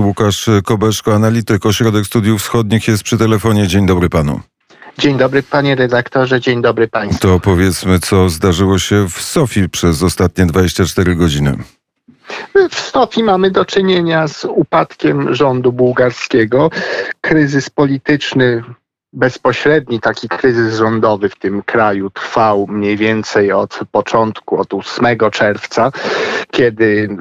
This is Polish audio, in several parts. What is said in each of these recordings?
Łukasz Kobeszko, analityk Ośrodek Studiów Wschodnich jest przy telefonie. Dzień dobry panu. Dzień dobry panie redaktorze, dzień dobry państwu. To powiedzmy, co zdarzyło się w Sofii przez ostatnie 24 godziny. W Sofii mamy do czynienia z upadkiem rządu bułgarskiego. Kryzys polityczny bezpośredni taki kryzys rządowy w tym kraju trwał mniej więcej od początku, od 8 czerwca, kiedy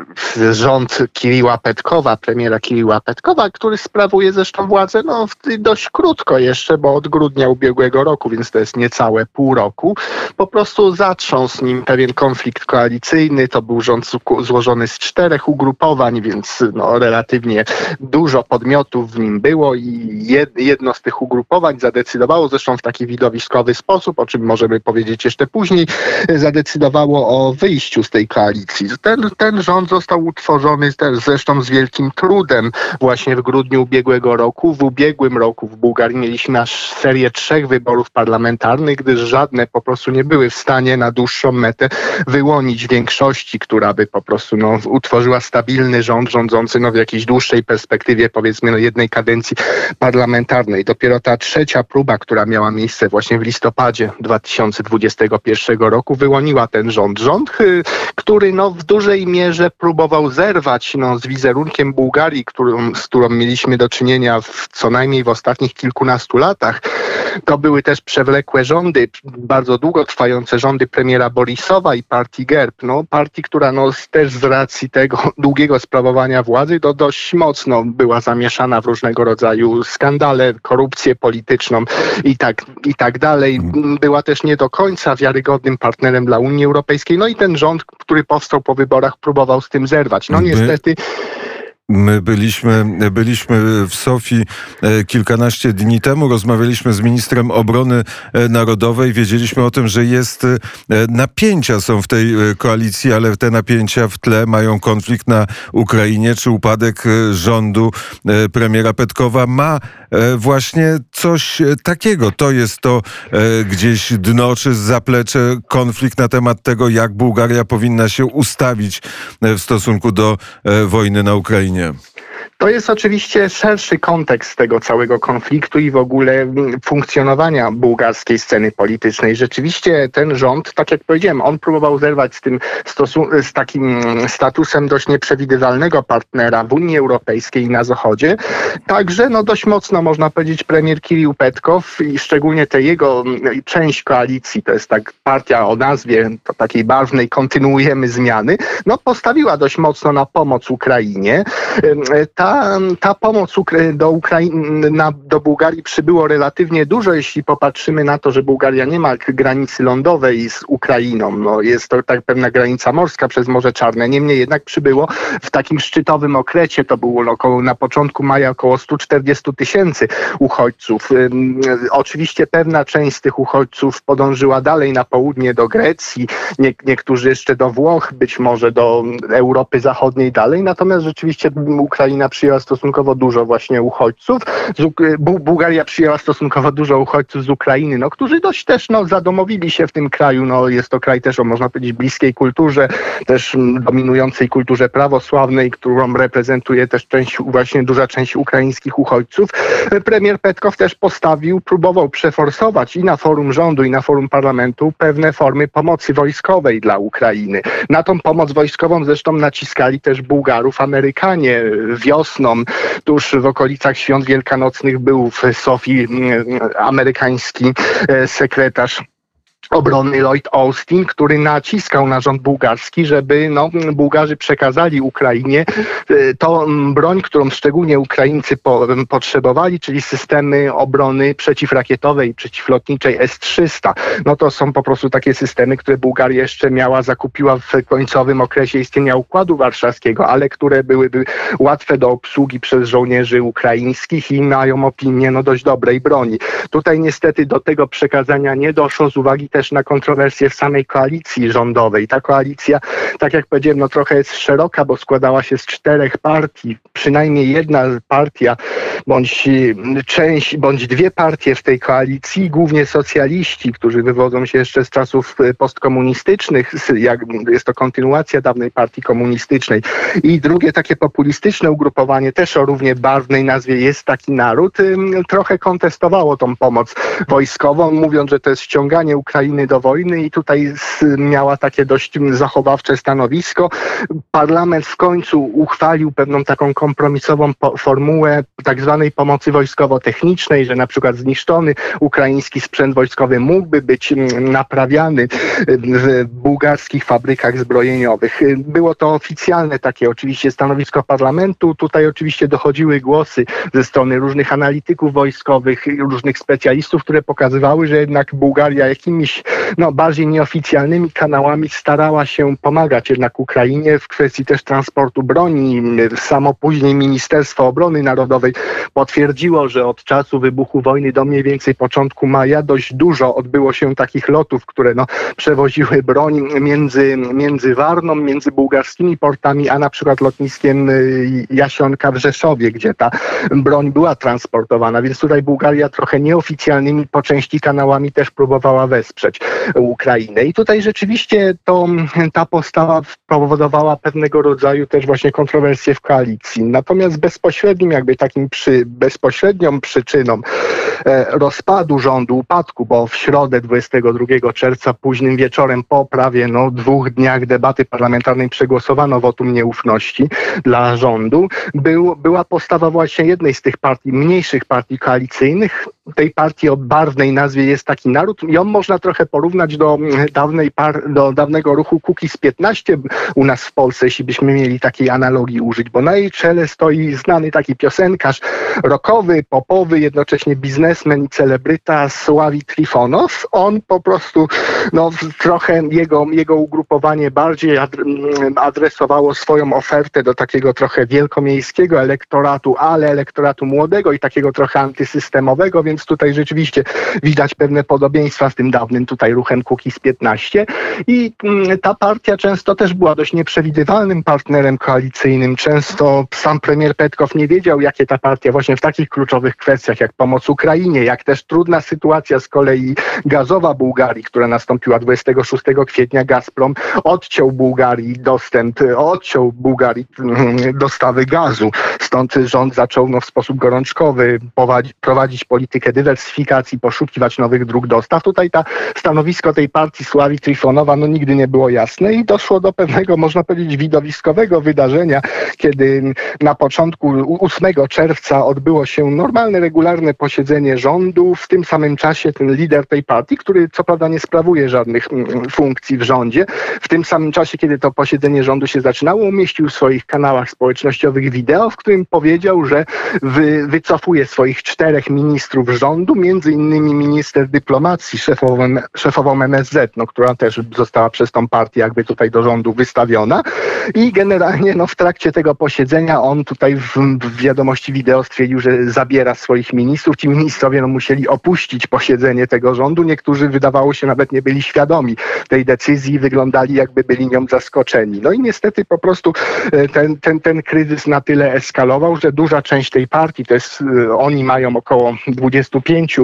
rząd Kiriła Petkowa, premiera Kiriła Petkowa, który sprawuje zresztą władzę no, dość krótko jeszcze, bo od grudnia ubiegłego roku, więc to jest niecałe pół roku, po prostu zatrząsł nim pewien konflikt koalicyjny. To był rząd złożony z czterech ugrupowań, więc no, relatywnie dużo podmiotów w nim było i jedno z tych ugrupowań zadecydowało, zresztą w taki widowiskowy sposób, o czym możemy powiedzieć jeszcze później, zadecydowało o wyjściu z tej koalicji. Ten, ten rząd został utworzony zresztą z wielkim trudem właśnie w grudniu ubiegłego roku. W ubiegłym roku w Bułgarii mieliśmy aż serię trzech wyborów parlamentarnych, gdyż żadne po prostu nie były w stanie na dłuższą metę wyłonić większości, która by po prostu no, utworzyła stabilny rząd rządzący no, w jakiejś dłuższej perspektywie, powiedzmy no, jednej kadencji parlamentarnej. Dopiero ta trzecia trzecia próba, która miała miejsce właśnie w listopadzie 2021 roku, wyłoniła ten rząd. Rząd, y, który no, w dużej mierze próbował zerwać no, z wizerunkiem Bułgarii, którą, z którą mieliśmy do czynienia w, co najmniej w ostatnich kilkunastu latach. To były też przewlekłe rządy, bardzo długo trwające rządy premiera Borisowa i partii GERB. No, partii, która no, też z racji tego długiego sprawowania władzy to dość mocno była zamieszana w różnego rodzaju skandale, korupcję polityczną, i tak, i tak dalej. Była też nie do końca wiarygodnym partnerem dla Unii Europejskiej. No i ten rząd, który powstał po wyborach, próbował z tym zerwać. No niestety. My byliśmy, byliśmy w Sofii e, kilkanaście dni temu, rozmawialiśmy z ministrem obrony e, narodowej, wiedzieliśmy o tym, że jest e, napięcia są w tej koalicji, ale te napięcia w tle mają konflikt na Ukrainie, czy upadek rządu premiera Petkowa ma właśnie coś takiego. To jest to gdzieś dno czy zaplecze, konflikt na temat tego, jak Bułgaria powinna się ustawić w stosunku do wojny na Ukrainie. To jest oczywiście szerszy kontekst tego całego konfliktu i w ogóle mm, funkcjonowania bułgarskiej sceny politycznej. Rzeczywiście ten rząd, tak jak powiedziałem, on próbował zerwać z tym z takim mm, statusem dość nieprzewidywalnego partnera w Unii Europejskiej i na Zachodzie. Także no dość mocno można powiedzieć premier Kirill Petkow i szczególnie te jego mm, część koalicji, to jest tak partia o nazwie to takiej barwnej kontynuujemy zmiany, no postawiła dość mocno na pomoc Ukrainie. Ta, ta pomoc do, Ukrainy, do Bułgarii przybyło relatywnie dużo, jeśli popatrzymy na to, że Bułgaria nie ma granicy lądowej z Ukrainą. No, jest to tak pewna granica morska przez Morze Czarne. Niemniej jednak przybyło w takim szczytowym okresie, to było około, na początku maja około 140 tysięcy uchodźców. Oczywiście pewna część z tych uchodźców podążyła dalej na południe do Grecji, nie, niektórzy jeszcze do Włoch, być może do Europy Zachodniej dalej, natomiast rzeczywiście Ukraina przyjęła stosunkowo dużo właśnie uchodźców. Bułgaria przyjęła stosunkowo dużo uchodźców z Ukrainy, no, którzy dość też no, zadomowili się w tym kraju. No, jest to kraj też o można powiedzieć bliskiej kulturze, też dominującej kulturze prawosławnej, którą reprezentuje też część, właśnie duża część ukraińskich uchodźców. Premier Petkow też postawił, próbował przeforsować i na forum rządu, i na forum parlamentu pewne formy pomocy wojskowej dla Ukrainy. Na tą pomoc wojskową zresztą naciskali też Bułgarów, Amerykanie wiosną, tuż w okolicach świąt wielkanocnych był w Sofii mm, amerykański e, sekretarz obrony Lloyd Austin, który naciskał na rząd bułgarski, żeby no, Bułgarzy przekazali Ukrainie e, tą broń, którą szczególnie Ukraińcy po, potrzebowali, czyli systemy obrony przeciwrakietowej i przeciwlotniczej S-300. No to są po prostu takie systemy, które Bułgaria jeszcze miała, zakupiła w końcowym okresie istnienia Układu Warszawskiego, ale które byłyby łatwe do obsługi przez żołnierzy ukraińskich i mają opinię no, dość dobrej broni. Tutaj niestety do tego przekazania nie doszło z uwagi też na kontrowersje w samej koalicji rządowej. Ta koalicja, tak jak powiedziałem, no trochę jest szeroka, bo składała się z czterech partii. Przynajmniej jedna partia bądź część, bądź dwie partie w tej koalicji, głównie socjaliści, którzy wywodzą się jeszcze z czasów postkomunistycznych, jak jest to kontynuacja dawnej partii komunistycznej. I drugie takie populistyczne ugrupowanie, też o równie barwnej nazwie Jest taki naród, trochę kontestowało tą pomoc wojskową, mówiąc, że to jest ściąganie Ukrainy do wojny i tutaj miała takie dość zachowawcze stanowisko. Parlament w końcu uchwalił pewną taką kompromisową formułę tak zwanej pomocy wojskowo-technicznej, że na przykład zniszczony ukraiński sprzęt wojskowy mógłby być naprawiany w bułgarskich fabrykach zbrojeniowych. Było to oficjalne takie oczywiście stanowisko parlamentu. Tutaj oczywiście dochodziły głosy ze strony różnych analityków wojskowych, różnych specjalistów, które pokazywały, że jednak Bułgaria jakimiś no, bardziej nieoficjalnymi kanałami starała się pomagać jednak Ukrainie w kwestii też transportu broni. Samo później Ministerstwo Obrony Narodowej potwierdziło, że od czasu wybuchu wojny do mniej więcej początku maja dość dużo odbyło się takich lotów, które no, przewoziły broń między, między Warną, między bułgarskimi portami, a na przykład lotniskiem y, Jasionka w Rzeszowie, gdzie ta broń była transportowana. Więc tutaj Bułgaria trochę nieoficjalnymi po części kanałami też próbowała wesprzeć Ukrainę. I tutaj rzeczywiście to, ta postawa spowodowała pewnego rodzaju też właśnie kontrowersje w koalicji. Natomiast bezpośrednim, jakby takim przy, bezpośrednią przyczyną e, rozpadu rządu, upadku, bo w środę 22 czerwca późnym wieczorem po prawie no, dwóch dniach debaty parlamentarnej przegłosowano wotum nieufności dla rządu, był, była postawa właśnie jednej z tych partii, mniejszych partii koalicyjnych, tej partii o barwnej nazwie jest taki naród i on można trochę porównać do dawnej par, do dawnego ruchu Kukiz 15 u nas w Polsce, jeśli byśmy mieli takiej analogii użyć, bo na jej czele stoi znany taki piosenkarz rockowy, popowy, jednocześnie biznesmen i celebryta Sławi Trifonow. On po prostu, no trochę jego, jego ugrupowanie bardziej adresowało swoją ofertę do takiego trochę wielkomiejskiego elektoratu, ale elektoratu młodego i takiego trochę antysystemowego, więc tutaj rzeczywiście widać pewne podobieństwa z tym dawnym tutaj ruchem Kukiz 15 i mm, ta partia często też była dość nieprzewidywalnym partnerem koalicyjnym. Często sam premier Petkow nie wiedział, jakie ta partia właśnie w takich kluczowych kwestiach jak pomoc Ukrainie, jak też trudna sytuacja z kolei gazowa Bułgarii, która nastąpiła 26 kwietnia. Gazprom odciął Bułgarii dostęp, odciął Bułgarii mm, dostawy gazu. Stąd rząd zaczął no, w sposób gorączkowy prowadzić politykę dywersyfikacji, poszukiwać nowych dróg dostaw. Tutaj ta stanowisko tej partii Sławi Trifonowa no, nigdy nie było jasne i doszło do pewnego, można powiedzieć, widowiskowego wydarzenia, kiedy na początku 8 czerwca odbyło się normalne, regularne posiedzenie rządu. W tym samym czasie ten lider tej partii, który co prawda nie sprawuje żadnych mm, funkcji w rządzie, w tym samym czasie, kiedy to posiedzenie rządu się zaczynało, umieścił w swoich kanałach społecznościowych wideo, w którym powiedział, że wy, wycofuje swoich czterech ministrów rządu, między innymi minister dyplomacji, szefową, szefową MSZ, no, która też została przez tą partię jakby tutaj do rządu wystawiona. I generalnie no, w trakcie tego posiedzenia on tutaj w, w wiadomości wideo stwierdził, że zabiera swoich ministrów. Ci ministrowie no, musieli opuścić posiedzenie tego rządu. Niektórzy wydawało się nawet nie byli świadomi tej decyzji, wyglądali jakby byli nią zaskoczeni. No i niestety po prostu e, ten, ten, ten kryzys na tyle eskalował, że duża część tej partii, to jest, e, oni mają około 25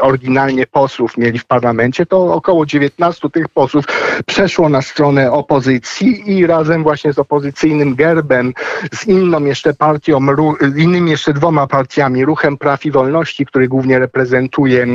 oryginalnie posłów mieli w parlamencie, to około 19 tych posłów przeszło na stronę opozycji i razem właśnie z opozycyjnym gerbem, z inną jeszcze partią, innymi jeszcze dwoma partiami, Ruchem Praw i Wolności, który głównie reprezentuje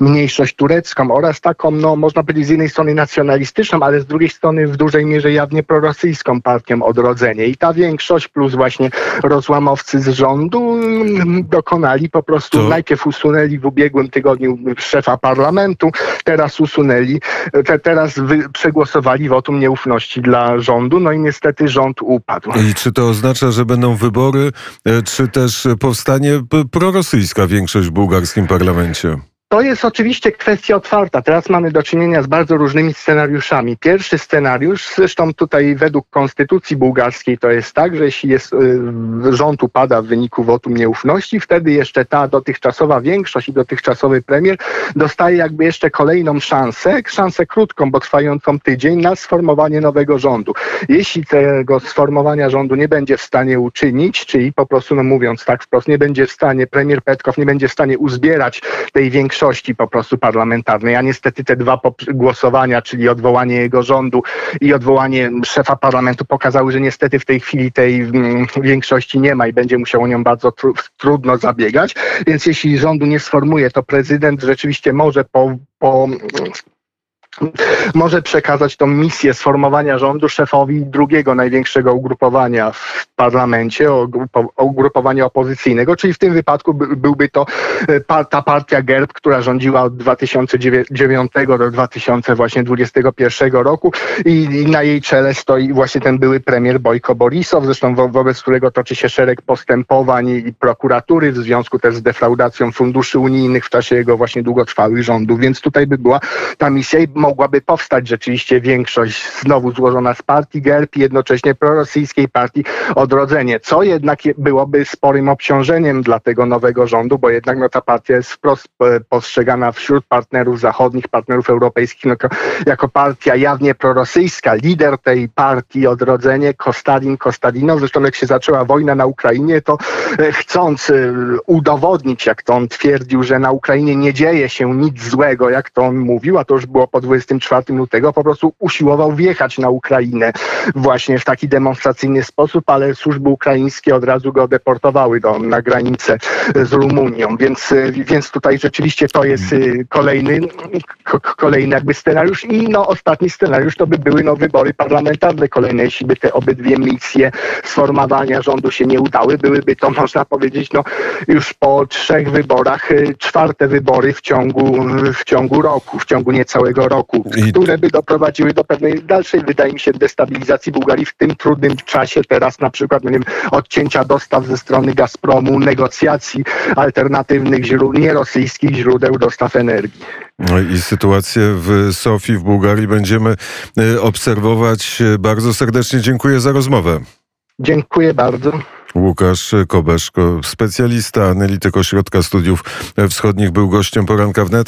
mniejszość turecką oraz taką, no można powiedzieć z jednej strony nacjonalistyczną, ale z drugiej strony w dużej mierze jawnie prorosyjską partią Odrodzenie. I ta większość plus właśnie rozłamowcy z rządu mm, dokonali po prostu, to... najpierw usunęli w ubiegłym tygodniu szefa parlamentu, teraz usunęli, te, teraz wy, przegłosowali wotum nieufności dla rządu, no i niestety rząd upadł. I czy to oznacza, że będą wybory, e, czy też powstanie prorosyjska większość w bułgarskim parlamencie? To jest oczywiście kwestia otwarta. Teraz mamy do czynienia z bardzo różnymi scenariuszami. Pierwszy scenariusz, zresztą tutaj według konstytucji bułgarskiej to jest tak, że jeśli jest, y, rząd upada w wyniku wotum nieufności, wtedy jeszcze ta dotychczasowa większość i dotychczasowy premier dostaje jakby jeszcze kolejną szansę, szansę krótką, bo trwającą tydzień na sformowanie nowego rządu. Jeśli tego sformowania rządu nie będzie w stanie uczynić, czyli po prostu, no mówiąc tak wprost, nie będzie w stanie, premier Petkow nie będzie w stanie uzbierać tej większości po prostu parlamentarnej, a niestety te dwa głosowania, czyli odwołanie jego rządu i odwołanie szefa parlamentu pokazały, że niestety w tej chwili tej mm, większości nie ma i będzie musiał o nią bardzo tru trudno zabiegać, więc jeśli rządu nie sformuje, to prezydent rzeczywiście może po, po może przekazać tą misję sformowania rządu szefowi drugiego największego ugrupowania w parlamencie, ugrupowania opozycyjnego, czyli w tym wypadku byłby to e, ta partia GERB, która rządziła od 2009 do 2021 roku i na jej czele stoi właśnie ten były premier Bojko Borisow, zresztą wo wobec którego toczy się szereg postępowań i prokuratury w związku też z defraudacją funduszy unijnych w czasie jego właśnie długotrwałych rządów, więc tutaj by była ta misja i mogłaby powstać rzeczywiście większość znowu złożona z partii GERB i jednocześnie prorosyjskiej partii Odrodzenie, co jednak byłoby sporym obciążeniem dla tego nowego rządu, bo jednak no, ta partia jest wprost e, postrzegana wśród partnerów zachodnich, partnerów europejskich no, jako partia jawnie prorosyjska. Lider tej partii Odrodzenie, Kostalin Kostalinow, zresztą jak się zaczęła wojna na Ukrainie, to e, chcąc e, udowodnić, jak to on twierdził, że na Ukrainie nie dzieje się nic złego, jak to on mówił, a to już było po 24 lutego, po prostu usiłował wjechać na Ukrainę właśnie w taki demonstracyjny sposób, ale służby ukraińskie od razu go deportowały do, na granicę z Rumunią, więc, więc tutaj rzeczywiście to jest y, kolejny, kolejny jakby scenariusz i no ostatni scenariusz to by były no wybory parlamentarne kolejne, jeśli by te obydwie misje sformowania rządu się nie udały, byłyby to można powiedzieć no już po trzech wyborach y, czwarte wybory w ciągu, w ciągu roku, w ciągu niecałego roku, I... które by doprowadziły do pewnej dalszej, wydaje mi się, destabilizacji Bułgarii w tym trudnym czasie teraz na przykład, no nie wiem, odcięcia dostaw ze strony Gazpromu, negocjacji alternatywnych źródeł, nierosyjskich źródeł dostaw energii. No i sytuację w Sofii, w Bułgarii będziemy e, obserwować. Bardzo serdecznie dziękuję za rozmowę. Dziękuję bardzo. Łukasz Kobeszko, specjalista, analityk Ośrodka Studiów Wschodnich, był gościem poranka wnet.